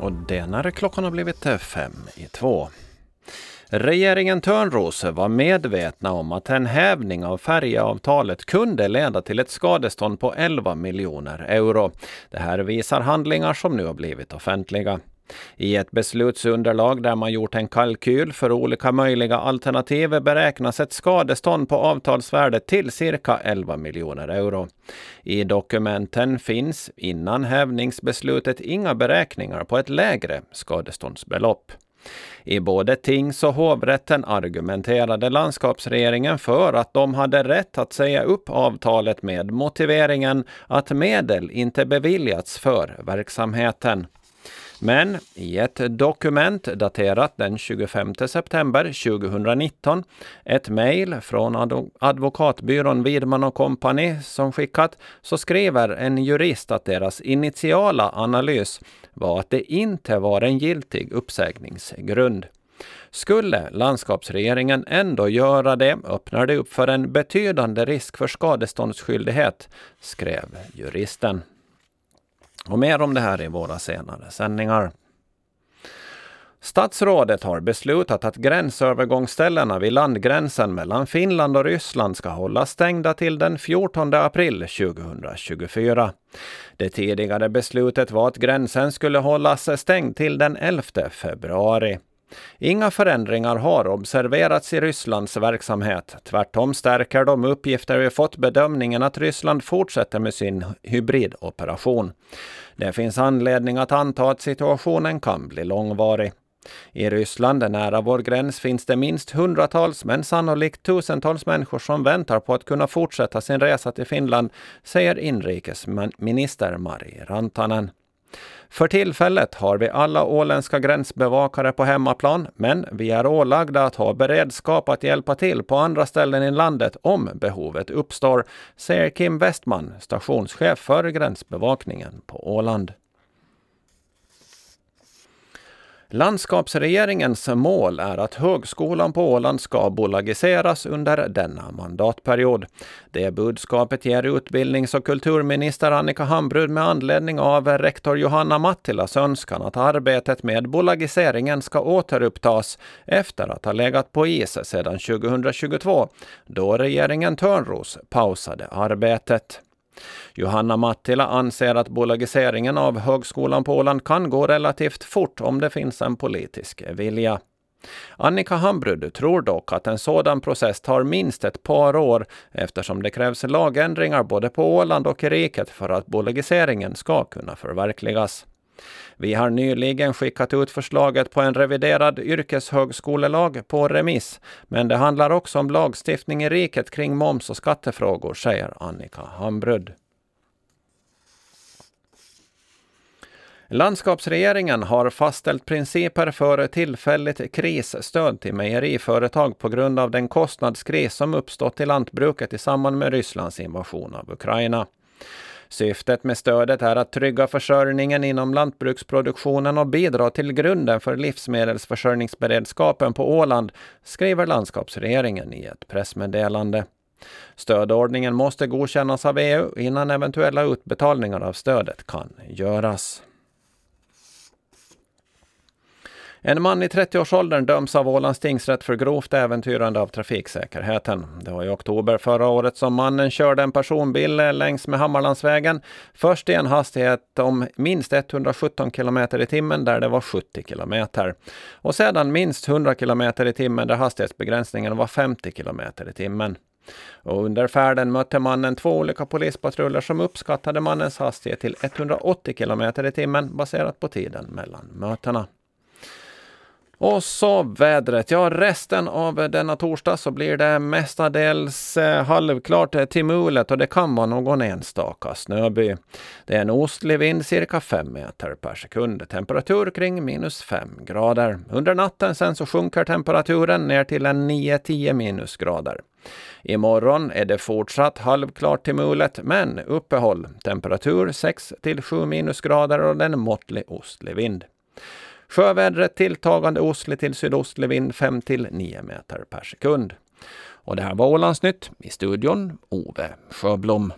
Och det när klockan har blivit eh, fem i två. Regeringen Törnros var medvetna om att en hävning av färjeavtalet kunde leda till ett skadestånd på 11 miljoner euro. Det här visar handlingar som nu har blivit offentliga. I ett beslutsunderlag där man gjort en kalkyl för olika möjliga alternativ beräknas ett skadestånd på avtalsvärdet till cirka 11 miljoner euro. I dokumenten finns innan hävningsbeslutet inga beräkningar på ett lägre skadeståndsbelopp. I både tings och hovrätten argumenterade landskapsregeringen för att de hade rätt att säga upp avtalet med motiveringen att medel inte beviljats för verksamheten. Men i ett dokument daterat den 25 september 2019, ett mejl från advokatbyrån Widman Company som skickat, så skriver en jurist att deras initiala analys var att det inte var en giltig uppsägningsgrund. Skulle landskapsregeringen ändå göra det öppnar det upp för en betydande risk för skadeståndsskyldighet, skrev juristen. Och mer om det här i våra senare sändningar. Statsrådet har beslutat att gränsövergångsställena vid landgränsen mellan Finland och Ryssland ska hållas stängda till den 14 april 2024. Det tidigare beslutet var att gränsen skulle hållas stängd till den 11 februari. Inga förändringar har observerats i Rysslands verksamhet. Tvärtom stärker de uppgifter vi fått bedömningen att Ryssland fortsätter med sin hybridoperation. Det finns anledning att anta att situationen kan bli långvarig. I Ryssland, nära vår gräns, finns det minst hundratals, men sannolikt tusentals människor som väntar på att kunna fortsätta sin resa till Finland, säger inrikesminister Mari Rantanen. För tillfället har vi alla åländska gränsbevakare på hemmaplan, men vi är ålagda att ha beredskap att hjälpa till på andra ställen i landet om behovet uppstår, säger Kim Westman, stationschef för gränsbevakningen på Åland. Landskapsregeringens mål är att Högskolan på Åland ska bolagiseras under denna mandatperiod. Det budskapet ger utbildnings och kulturminister Annika Hambrud med anledning av rektor Johanna Mattilas önskan att arbetet med bolagiseringen ska återupptas efter att ha legat på is sedan 2022, då regeringen Törnros pausade arbetet. Johanna Mattila anser att bolagiseringen av Högskolan på Åland kan gå relativt fort om det finns en politisk vilja. Annika Hambrud tror dock att en sådan process tar minst ett par år eftersom det krävs lagändringar både på Åland och i riket för att bolagiseringen ska kunna förverkligas. Vi har nyligen skickat ut förslaget på en reviderad yrkeshögskolelag på remiss, men det handlar också om lagstiftning i riket kring moms och skattefrågor, säger Annika Hambrud. Landskapsregeringen har fastställt principer för tillfälligt krisstöd till mejeriföretag på grund av den kostnadskris som uppstått i lantbruket i samband med Rysslands invasion av Ukraina. Syftet med stödet är att trygga försörjningen inom lantbruksproduktionen och bidra till grunden för livsmedelsförsörjningsberedskapen på Åland, skriver landskapsregeringen i ett pressmeddelande. Stödordningen måste godkännas av EU innan eventuella utbetalningar av stödet kan göras. En man i 30-årsåldern döms av Ålands tingsrätt för grovt äventyrande av trafiksäkerheten. Det var i oktober förra året som mannen körde en personbil längs med Hammarlandsvägen. Först i en hastighet om minst 117 km i timmen där det var 70 km Och sedan minst 100 km i timmen där hastighetsbegränsningen var 50 km i timmen. Och under färden mötte mannen två olika polispatruller som uppskattade mannens hastighet till 180 km i timmen baserat på tiden mellan mötena. Och så vädret. Ja, resten av denna torsdag så blir det mestadels eh, halvklart eh, till mulet och det kan vara någon enstaka snöby. Det är en ostlig vind cirka 5 meter per sekund. Temperatur kring minus 5 grader. Under natten sen så sjunker temperaturen ner till en 9-10 minusgrader. Imorgon är det fortsatt halvklart till mulet, men uppehåll. Temperatur 6 till 7 minusgrader och en måttlig ostlig vind. Sjövädret tilltagande ostlig till sydostlig vind 5 till 9 meter per sekund. Och det här var Ålandsnytt. I studion Ove Sjöblom.